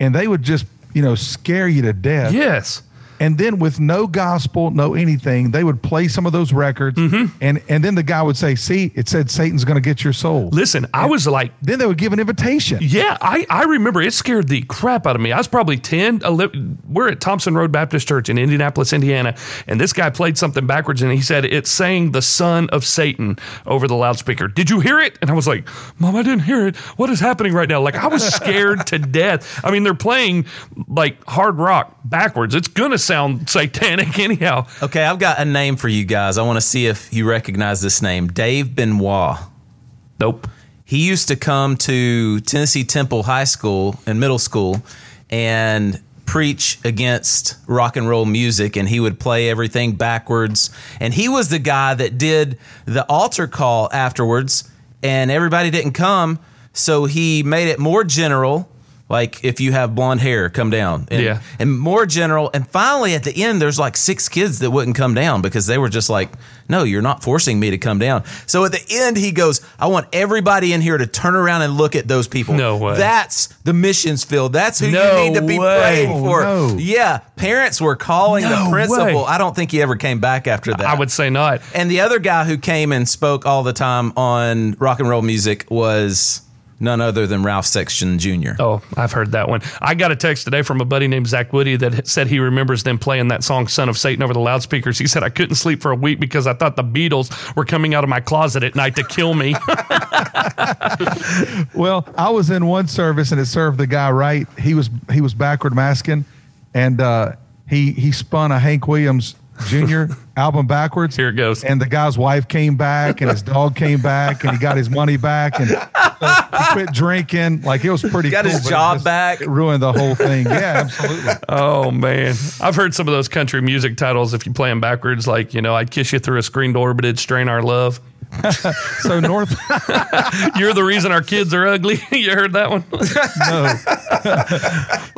and they would just you know scare you to death. Yes. And then with no gospel, no anything, they would play some of those records, Mm-hmm. and and then the guy would say, "See, it said Satan's going to get your soul." Listen, I was like, Then they would give an invitation. Yeah, I, I remember it scared the crap out of me. I was probably 10. 11 We're at Thompson Road Baptist Church in Indianapolis, Indiana, and this guy played something backwards and he said, It's saying the son of Satan over the loudspeaker. Did you hear it? And I was like, Mom, I didn't hear it. What is happening right now? Like, I was scared to death. I mean, they're playing like hard rock backwards. It's going to sound satanic anyhow. Okay, I've got a name for you guys. I want to see if you recognize this name. Dave Benoit. Nope. He used to come to Tennessee Temple High School and middle school and preach against rock and roll music and he would play everything backwards and he was the guy that did the altar call afterwards and everybody didn't come so he made it more general like if you have blonde hair come down and, Yeah. and more general and finally at the end there's like six kids that wouldn't come down because they were just like no you're not forcing me to come down so at the end he goes i want everybody in here to turn around and look at those people No way. that's the missions field that's who No you need to be way. praying Oh, for no. yeah parents were calling No the principal way. i don't think he ever came back after that I would say not. and the other guy who came and spoke all the time on rock and roll music was none other than ralph sexton jr Oh, I've heard that one. I got a text today from a buddy named Zach Woody that said he remembers them playing that song "Son of Satan" over the loudspeakers. He said I couldn't sleep for a week because I thought the Beatles were coming out of my closet at night to kill me. Well, I was in one service and it served the guy right. He was he was backward masking, and uh, he he spun a Hank Williams Jr. album backwards. Here it goes. And the guy's wife came back, and his dog came back, and he got his money back, and uh, he quit drinking. Like it was pretty. Got cool, his job just back. Ruined the whole thing. Yeah, absolutely. oh man, I've heard some of those country music titles. If you play them backwards, like you know, I'd kiss you through a screen door, but it'd strain our love. So North. You're the reason our kids are ugly. you heard that one? no.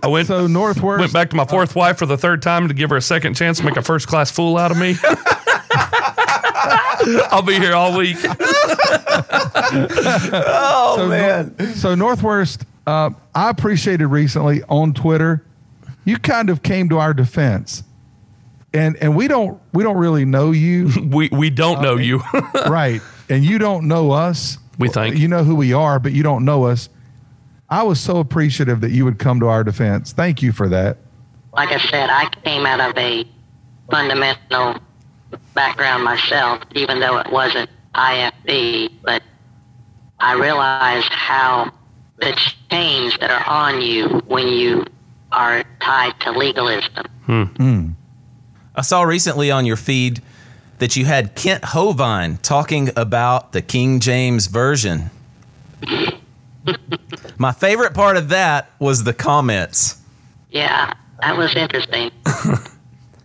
I went So Northwest. went back to my fourth wife for the third time to give her a second chance to make a first class fool out of me. I'll be here all week. oh so man. so Northwest, uh, I appreciated recently on Twitter, you kind of came to our defense, and and we don't we don't really know you, We we don't know uh, you. right? And you don't know us. We think. you know who we are, but you don't know us. I was so appreciative that you would come to our defense. Thank you for that. Like I said, I came out of a fundamental background myself, even though it wasn't IFB, but I realized how the chains that are on you when you are tied to legalism. Hmm. Hmm. I saw recently on your feed that you had Kent Hovind talking about the King James Version. My favorite part of that was the comments. Yeah, that was interesting.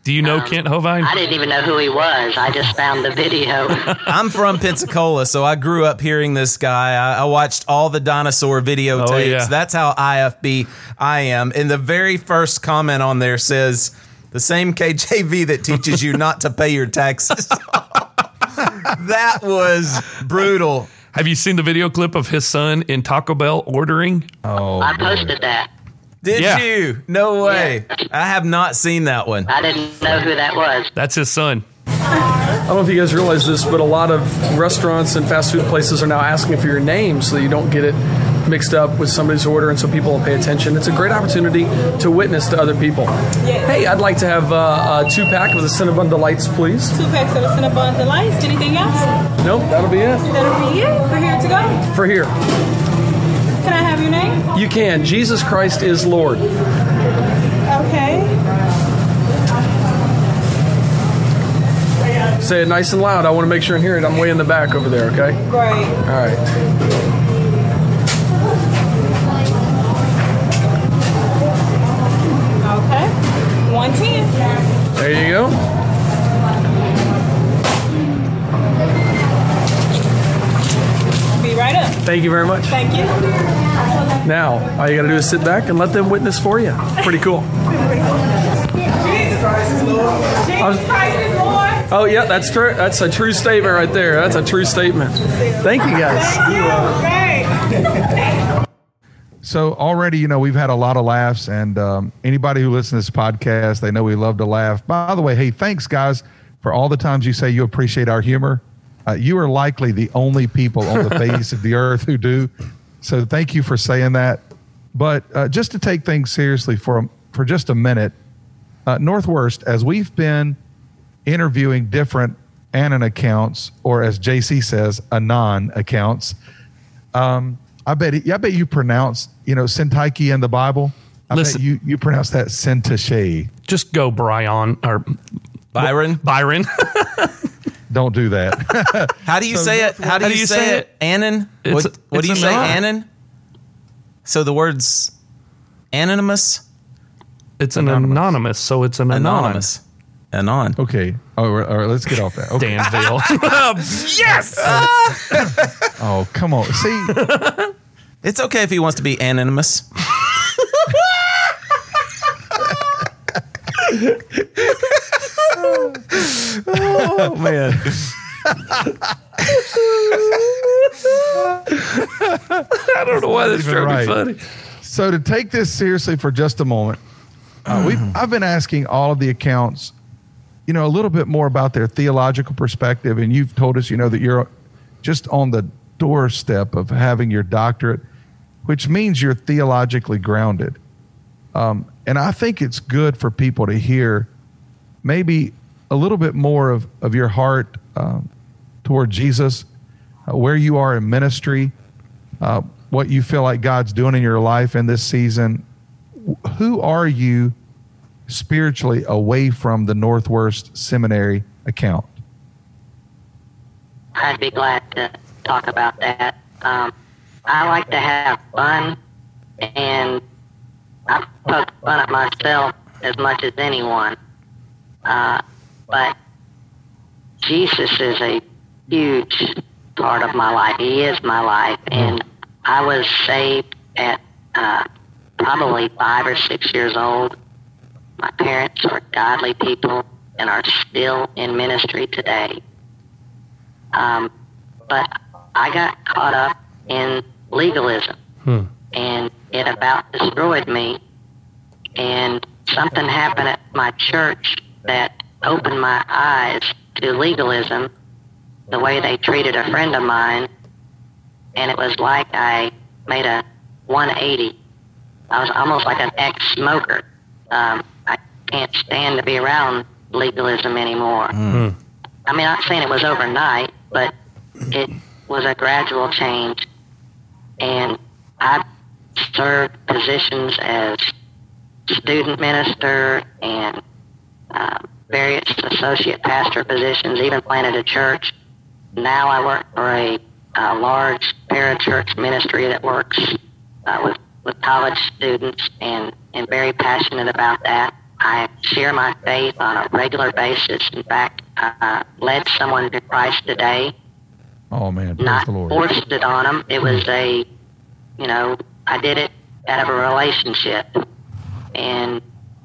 Do you know Kent um, Hovind? I didn't even know who he was. I just found the video. I'm from Pensacola, so I grew up hearing this guy. I, I watched all the dinosaur videotapes. Oh, yeah. That's how IFB I am. And the very first comment on there says, the same KJV that teaches you not to pay your taxes. that was brutal. Have you seen the video clip of his son in Taco Bell ordering? Oh, I posted that. Did Yeah. you? No way. I have not seen that one. I didn't know who that was. That's his son. I don't know if you guys realize this, but a lot of restaurants and fast food places are now asking for your name so that you don't get it mixed up with somebody's order and so people will pay attention. It's a great opportunity to witness to other people. Hey, I'd like to have uh, a two pack of the Cinnabon Delights, please. Two packs of the Cinnabon Delights. Anything else? Nope, that'll be it. That'll be it. We're here to go. For here. Can I have your name? You can. Jesus Christ is Lord. Okay. Say it nice and loud. I want to make sure I hear it. I'm way in the back over there, okay? Great. All right. 110. There you go. Be right up. Thank you very much. Thank you. Now, all you got to do is sit back and let them witness for you. Pretty cool. Jesus Christ is Lord. Jesus Christ is Lord. Oh, yeah, that's true. That's a true statement right there. That's a true statement. Thank you, guys. Thank you. So already, you know, we've had a lot of laughs, and um, anybody who listens to this podcast, they know we love to laugh. By the way, hey, thanks guys for all the times you say you appreciate our humor. Uh, you are likely the only people on the face of the earth who do. So thank you for saying that. But uh, just to take things seriously for for just a minute, uh, Northwest, as we've been interviewing different Anon accounts, or as JC says, Anon accounts. Um, I bet I bet you pronounce you know Syntyche in the Bible. I Listen. bet you you pronounce that Syntyche. Just go, Brian or Byron. Byron. Don't do that. How do you So say it? How do, you, say, it? Annan? It's- What, what do you say? non. Annan? So the words anonymous, It's an anonymous, so it's an anonymous, anon. okay. All right, all right, let's get off that. Okay. Danville. yes. Oh, come on. See, It's okay if he wants to be anonymous. oh man. I don't know why this even drove me right. funny. so to take this seriously for just a moment, uh, we I've been asking all of the accounts, you know, a little bit more about their theological perspective, and you've told us, you know, that you're just on the doorstep of having your doctorate, which means you're theologically grounded. Um, and I think it's good for people to hear maybe a little bit more of, of your heart um, toward Jesus, uh, where you are in ministry, uh, what you feel like God's doing in your life in this season. Who are you spiritually away from the Northwest Seminary account? I'd be glad to talk about that. Um, I like to have fun, and I poke fun at myself as much as anyone. Uh, but Jesus is a huge part of my life. He is my life, and I was saved at uh, probably five or six years old. My parents are godly people and are still in ministry today. Um, but I got caught up in legalism, and it about destroyed me. And something happened at my church that opened my eyes to legalism, the way they treated a friend of mine, and it was like I made a 180. I was almost like an ex-smoker. Um, I can't stand to be around legalism anymore. I mean, I'm not saying it was overnight, but it was a gradual change. And I served positions as student minister and uh, various associate pastor positions, even planted a church. Now I work for a, a large parachurch ministry that works uh, with, with college students and am very passionate about that. I share my faith on a regular basis. In fact, I led someone to Christ today Oh man, praise not the Lord. forced it on them. It was a, you know, I did it out of a relationship. And,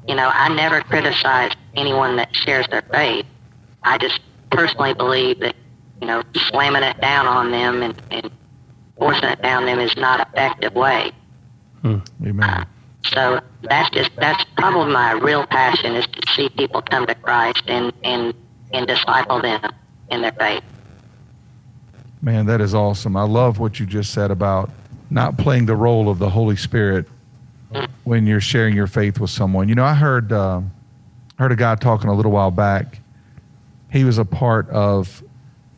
you know, I never criticize anyone that shares their faith. I just personally believe that, you know, slamming it down on them and, and forcing it down them is not effective way. Hmm. Amen. Uh, so that's just that's probably my real passion is to see people come to Christ and and and disciple them in their faith. Man, that is awesome. I love what you just said about not playing the role of the Holy Spirit when you're sharing your faith with someone. You know, I heard uh, heard a guy talking a little while back. He was a part of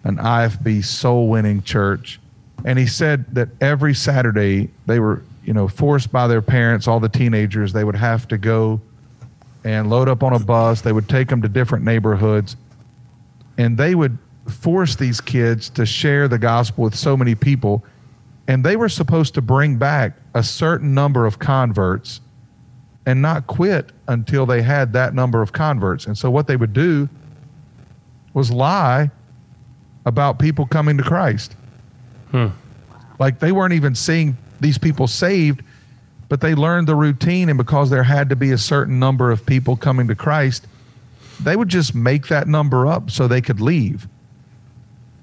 an IFB soul winning church, and he said that every Saturday they were, you know, forced by their parents, all the teenagers, they would have to go and load up on a bus. They would take them to different neighborhoods, and they would force these kids to share the gospel with so many people and they were supposed to bring back a certain number of converts and not quit until they had that number of converts. And so what they would do was lie about people coming to Christ. Hmm. Like they weren't even seeing these people saved, but they learned the routine. And because there had to be a certain number of people coming to Christ, they would just make that number up so they could leave.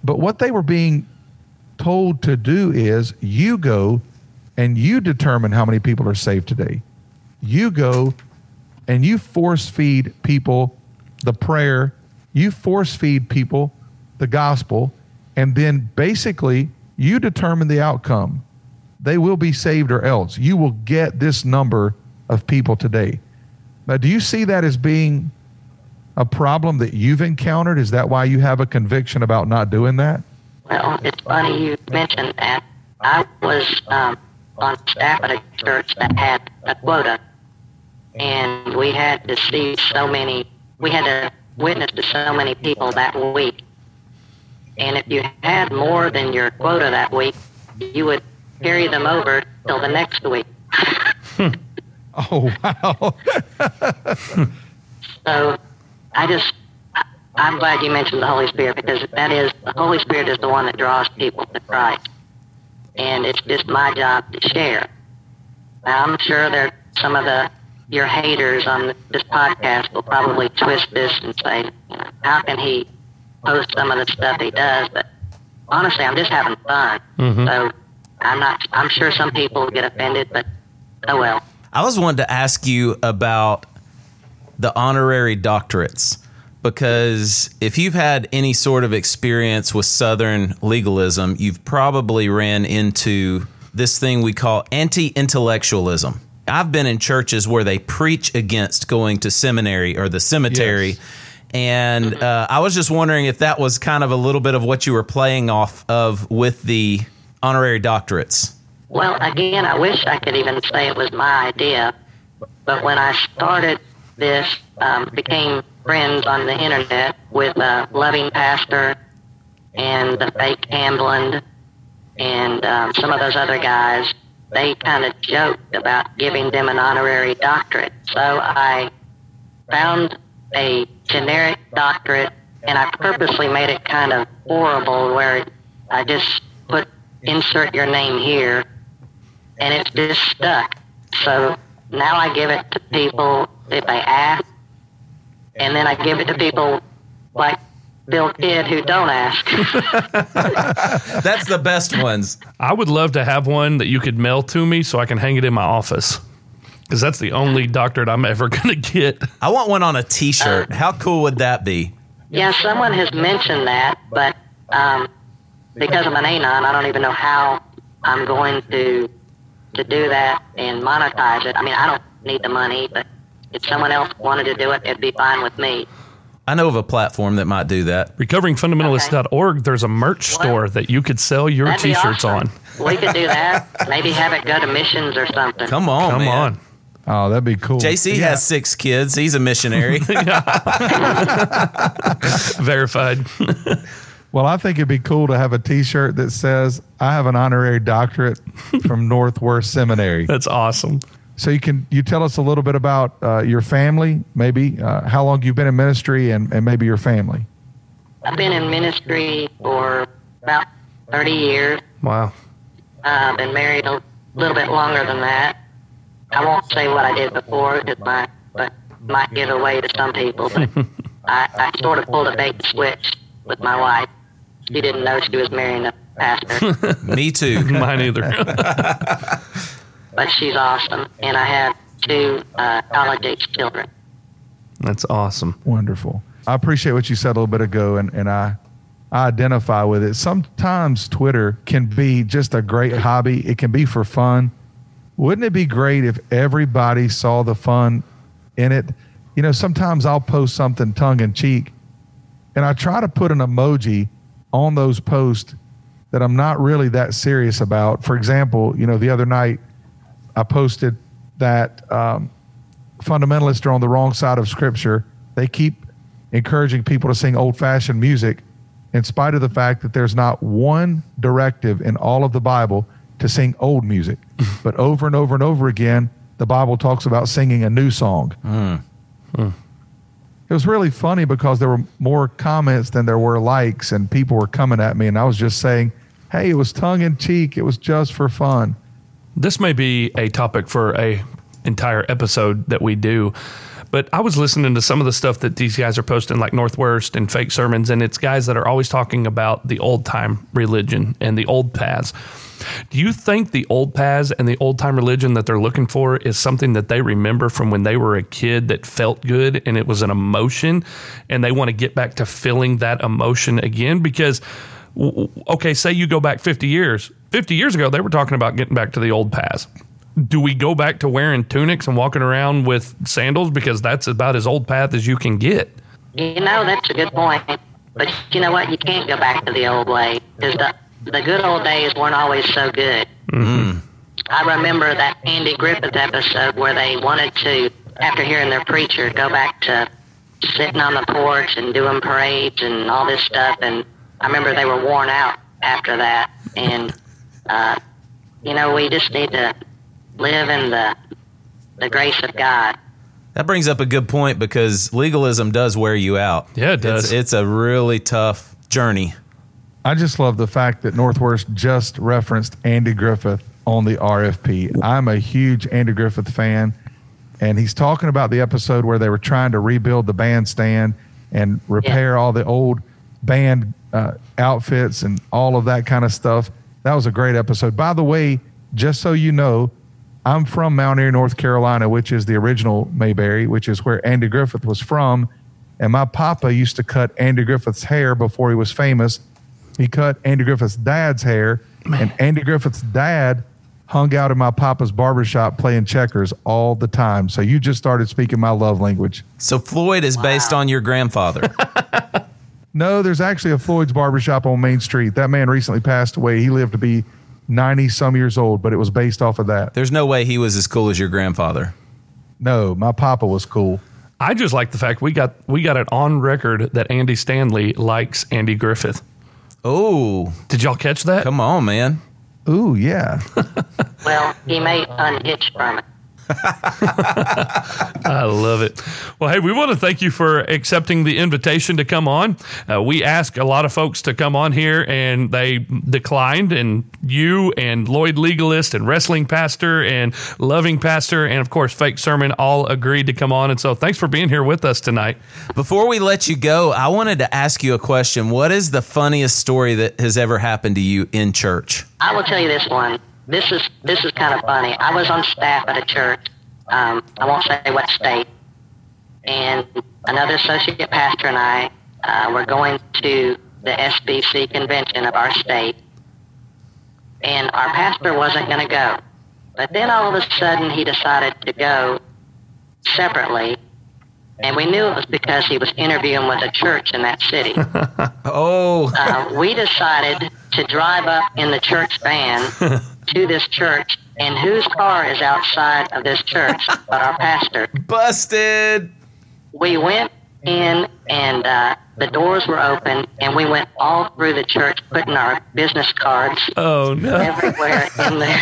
But what they were being told to do is you go and you determine how many people are saved today. You go and you force feed people the prayer, you force feed people the gospel, and then basically you determine the outcome. They will be saved or else. You will get this number of people today. Now, do you see that as being a problem that you've encountered? Is that why you have a conviction about not doing that? Well, it's funny you mentioned that. I was um, on staff at a church that had a quota, and we had to see so many, we had to witness to so many people that week. And if you had more than your quota that week, you would carry them over till the next week. Oh, wow. So I just, I- I'm glad you mentioned the Holy Spirit because that is, the Holy Spirit is the one that draws people to Christ. And it's just my job to share. Now, I'm sure there some of the your haters on this podcast will probably twist this and say, you know, how can he post some of the stuff he does? But honestly, I'm just having fun. Mhm. So I'm not. I'm sure some people get offended, but oh well. I was wanting to ask you about the honorary doctorates because if you've had any sort of experience with Southern legalism, you've probably ran into this thing we call anti intellectualism. I've been in churches where they preach against going to seminary or the cemetery. And uh, I was just wondering if that was kind of a little bit of what you were playing off of with the honorary doctorates. Well, again, I wish I could even say it was my idea, but when I started this, um, became friends on the internet with a loving pastor and the fake Hamblin and um, some of those other guys. They kind of joked about giving them an honorary doctorate. So I found a generic doctorate and I purposely made it kind of horrible where I just put insert your name here and it's just stuck. So now I give it to people if they ask, and then I give it to people like Phil Kidd who don't ask. That's the best ones. I would love to have one that you could mail to me so I can hang it in my office. Because that's the only doctorate I'm ever going to get. I want one on a t shirt. How cool would that be? yeah, someone has mentioned that, but um, because I'm an anon, I don't even know how I'm going to to do that and monetize it. I mean, I don't need the money, but if someone else wanted to do it, it'd be fine with me. I know of a platform that might do that. RecoveringFundamentalist.org, there's a merch store that you could sell your t shirts awesome. on. We could do that. Maybe have it go to missions or something. Come on, Come man. on. Oh, that'd be cool. JC Yeah. has six kids. He's a missionary. Verified. Well, I think it'd be cool to have a T-shirt that says "I have an honorary doctorate from Northwest Seminary." That's awesome. So you can you tell us a little bit about uh, your family, maybe uh, how long you've been in ministry, and, and maybe your family. I've been in ministry for about 30 years. Wow. Uh, been married a little bit longer than that. I won't say what I did before because my but might give away to some people. But I, I sort of pulled a bait switch with my wife. She didn't know she was marrying a pastor, Me too. Mine either. But she's awesome. And I have two uh, college age children. That's awesome. Wonderful. I appreciate what you said a little bit ago, and, and I, I identify with it. Sometimes Twitter can be just a great hobby, it can be for fun. Wouldn't it be great if everybody saw the fun in it? You know, sometimes I'll post something tongue in cheek, and I try to put an emoji on those posts that I'm not really that serious about. For example, you know, the other night I posted that um, fundamentalists are on the wrong side of scripture. They keep encouraging people to sing old fashioned music in spite of the fact that there's not one directive in all of the Bible to sing old music. but over and over and over again, the Bible talks about singing a new song. It was really funny because there were more comments than there were likes, and people were coming at me, and I was just saying, "Hey, it was tongue in cheek. It was just for fun." This may be a topic for a entire episode that we do. But I was listening to some of the stuff that these guys are posting, like Northwest and fake sermons, and it's guys that are always talking about the old time religion and the old paths. Do you think the old paths and the old time religion that they're looking for is something that they remember from when they were a kid that felt good and it was an emotion, and they want to get back to feeling that emotion again? Because okay, say you go back 50 years. 50 years ago, they were talking about getting back to the old paths. Do we go back to wearing tunics and walking around with sandals because that's about as old path as you can get? You know, that's a good point. But you know what? You can't go back to the old way because the, the good old days weren't always so good. Mm-hmm. I remember that Andy Griffith episode where they wanted to, after hearing their preacher, go back to sitting on the porch and doing parades and all this stuff. And I remember they were worn out after that. And, uh, you know, we just need to live in the, the grace of God. That brings up a good point because legalism does wear you out. Yeah, it does. It's, it's a really tough journey. I just love the fact that Northwest just referenced Andy Griffith on the RFP. I'm a huge Andy Griffith fan, and he's talking about the episode where they were trying to rebuild the bandstand and repair all the old band uh, outfits and all of that kind of stuff. That was a great episode. By the way, just so you know, I'm from Mount Airy, North Carolina, which is the original Mayberry, which is where Andy Griffith was from. And my papa used to cut Andy Griffith's hair before he was famous. He cut Andy Griffith's dad's hair, and Andy Griffith's dad hung out in my papa's barbershop playing checkers all the time. So you just started speaking my love language. So Floyd is based on your grandfather. No, there's actually a Floyd's barbershop on Main Street. That man recently passed away. He lived to be 90 some years old, but it was based off of that. There's no way he was as cool as your grandfather. No, my papa was cool. I just like the fact we got we got it on record that Andy Stanley likes Andy Griffith. Oh, Did y'all catch that? come on, man. Ooh, yeah. Well, he may unhitch from it. I love it. Well, hey, we want to thank you for accepting the invitation to come on. Uh, we asked a lot of folks to come on here, and they declined. And you and Lloyd Legalist and Wrestling Pastor and Loving Pastor and of course Fake Sermon all agreed to come on. And so, thanks for being here with us tonight. Before we let you go, I wanted to ask you a question. What is the funniest story that has ever happened to you in church? I will tell you this one. This is this is kind of funny. I was on staff at a church. Um, I won't say what state. And another associate pastor and I uh, were going to the SBC convention of our state. And our pastor wasn't going to go. But then all of a sudden he decided to go separately. And we knew it was because he was interviewing with a church in that city. Oh, uh, we decided to drive up in the church van to this church, and whose car is outside of this church but our pastor. busted. We went in, and uh, the doors were open, and we went all through the church putting our business cards Oh no! everywhere in there.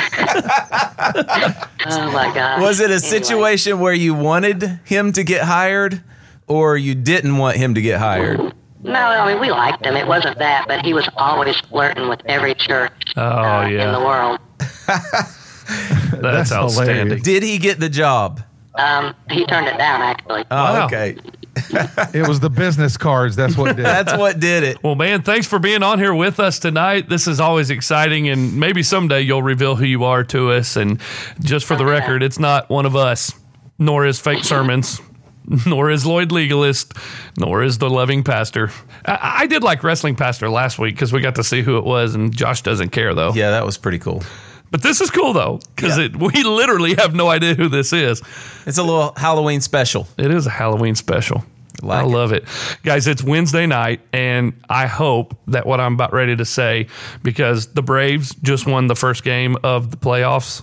oh my God! Was it a Anyway. situation where you wanted him to get hired or you didn't want him to get hired? No, I mean we liked him. It wasn't that, but he was always flirting with every church Oh uh, in the world. that's, That's outstanding. hilarious. Did he get the job? Um, he turned it down actually. Oh, Wow. okay. It was the business cards. That's what did. it. That's what did it. Well, man, thanks for being on here with us tonight. This is always exciting, and maybe someday you'll reveal who you are to us. And just for the record, it's not one of us, nor is fake sermons, nor is Lloyd Legalist, nor is the loving pastor. I, I did like wrestling pastor last week because we got to see who it was, and Josh doesn't care though. Yeah, that was pretty cool. But this is cool though because Yeah. it we literally have no idea who this is. It's a little Halloween special. It is a Halloween special. Like I it. love it. Guys, it's Wednesday night, and I hope that what I'm about ready to say, because the Braves just won the first game of the playoffs.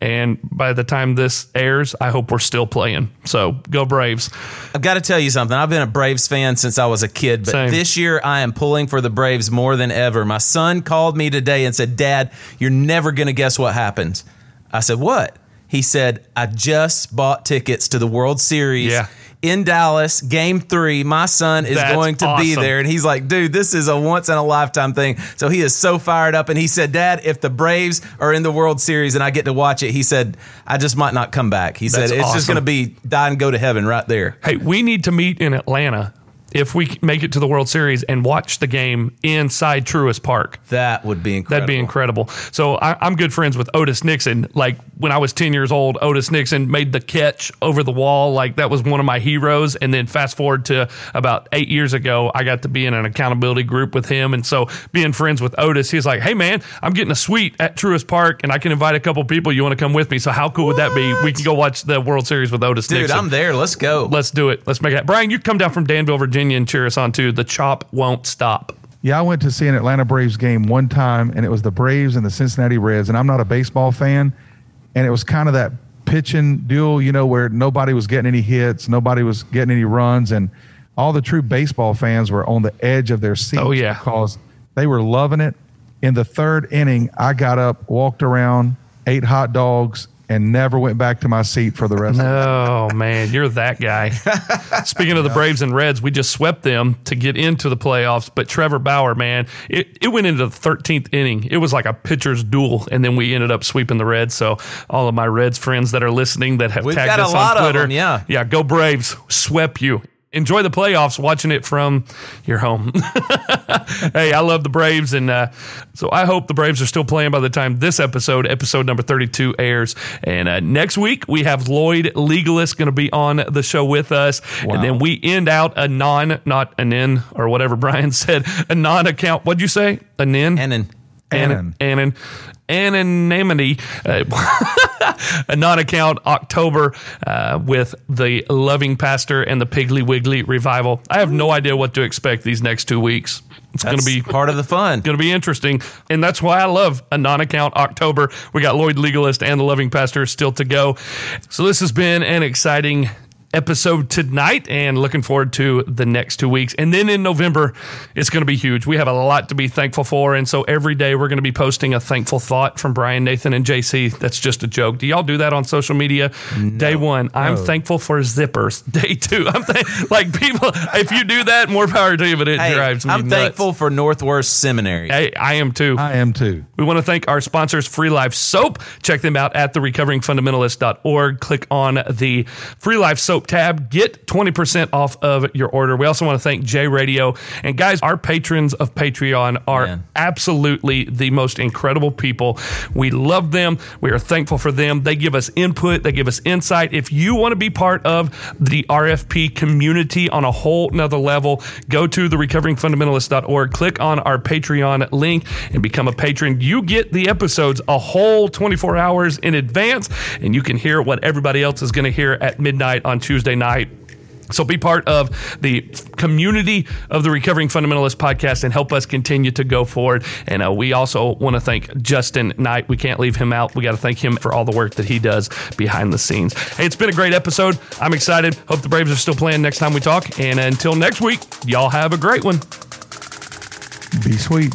And by the time this airs, I hope we're still playing. So go Braves. I've got to tell you something. I've been a Braves fan since I was a kid, but Same. this year I am pulling for the Braves more than ever. My son called me today and said, Dad, you're never going to guess what happens. I said, What? He said, I just bought tickets to the World Series. Yeah. In Dallas, game three, my son is That's going to be there. And he's like, dude, this is a once in a lifetime thing. So he is so fired up. And he said, Dad, if the Braves are in the World Series and I get to watch it, he said, I just might not come back. He That's said, it's just going to be die and go to heaven right there. Hey, we need to meet in Atlanta if we make it to the World Series and watch the game inside Truist Park. That would be incredible. That'd be incredible. So I, I'm good friends with Otis Nixon. Like when I was 10 years old, Otis Nixon made the catch over the wall. Like that was one of my heroes. And then fast forward to about eight years ago, I got to be in an accountability group with him. And so being friends with Otis, he's like, hey man, I'm getting a suite at Truist Park and I can invite a couple people. You want to come with me? So how cool would that be? We can go watch the World Series with Otis Dude, Nixon. Dude, I'm there. Let's go. Let's do it. Let's make it. Brian, you come down from Danville, Virginia, and cheer us on too. The chop won't stop. Yeah, I went to see an Atlanta Braves game one time, and it was the Braves and the Cincinnati Reds. And I'm not a baseball fan, and it was kind of that pitching duel, you know, where nobody was getting any hits, nobody was getting any runs, and all the true baseball fans were on the edge of their seats. Oh, yeah. because they were loving it. In the third inning, I got up, walked around, ate hot dogs, and never went back to my seat for the rest. of the Oh man, you're that guy. Speaking of the Braves and Reds, we just swept them to get into the playoffs. But Trevor Bauer, man, it, it went into the 13th inning. It was like a pitcher's duel, and then we ended up sweeping the Reds. So all of my Reds friends that are listening that have We've tagged us on of Twitter, them, yeah. yeah, go Braves, swept you. Enjoy the playoffs watching it from your home. hey, I love the Braves, and uh, so I hope the Braves are still playing by the time this episode, episode number 32, airs. And uh, next week, we have Lloyd Legalist going to be on the show with us. And then we end out a non, not an in, or whatever Brian said, a non account. What'd you say? An in? Anon. Anon. Anonymity, uh, a non account October uh, with the Loving Pastor and the Piggly Wiggly revival. I have no idea what to expect these next two weeks. It's going to be part of the fun. It's going to be interesting. And that's why I love a non account October. We got Lloyd Legalist and the Loving Pastor still to go. So this has been an exciting episode tonight and looking forward to the next two weeks. And then in November, it's going to be huge. We have a lot to be thankful for. And so every day we're going to be posting a thankful thought from Brian, Nathan, and JC. That's just a joke. Do y'all do that on social media? day one, I'm thankful for zippers. Day two, I'm th- like people, if you do that, more power to you, but it Hey, drives me I'm nuts. thankful for Northwest Seminary. Hey, I am too. I am too. We want to thank our sponsors, Free Life Soap. Check them out at therecoveringfundamentalist.org. Click on the Free Life Soap tab. Get 20% off of your order. We also want to thank J Radio. And guys, our patrons of Patreon are Man. absolutely the most incredible people. We love them. We are thankful for them. They give us input, they give us insight. If you want to be part of the RFP community on a whole nother level, go to therecoveringfundamentalist.org, click on our Patreon link, and become a patron. You get the episodes a whole 24 hours in advance, and you can hear what everybody else is going to hear at midnight on Tuesday night. So be part of the community of the Recovering Fundamentalist podcast and help us continue to go forward. And uh, we also want to thank Justin Knight. We can't leave him out. We got to thank him for all the work that he does behind the scenes. Hey, it's been a great episode. I'm excited. Hope the Braves are still playing next time we talk. And until next week, y'all have a great one. Be sweet.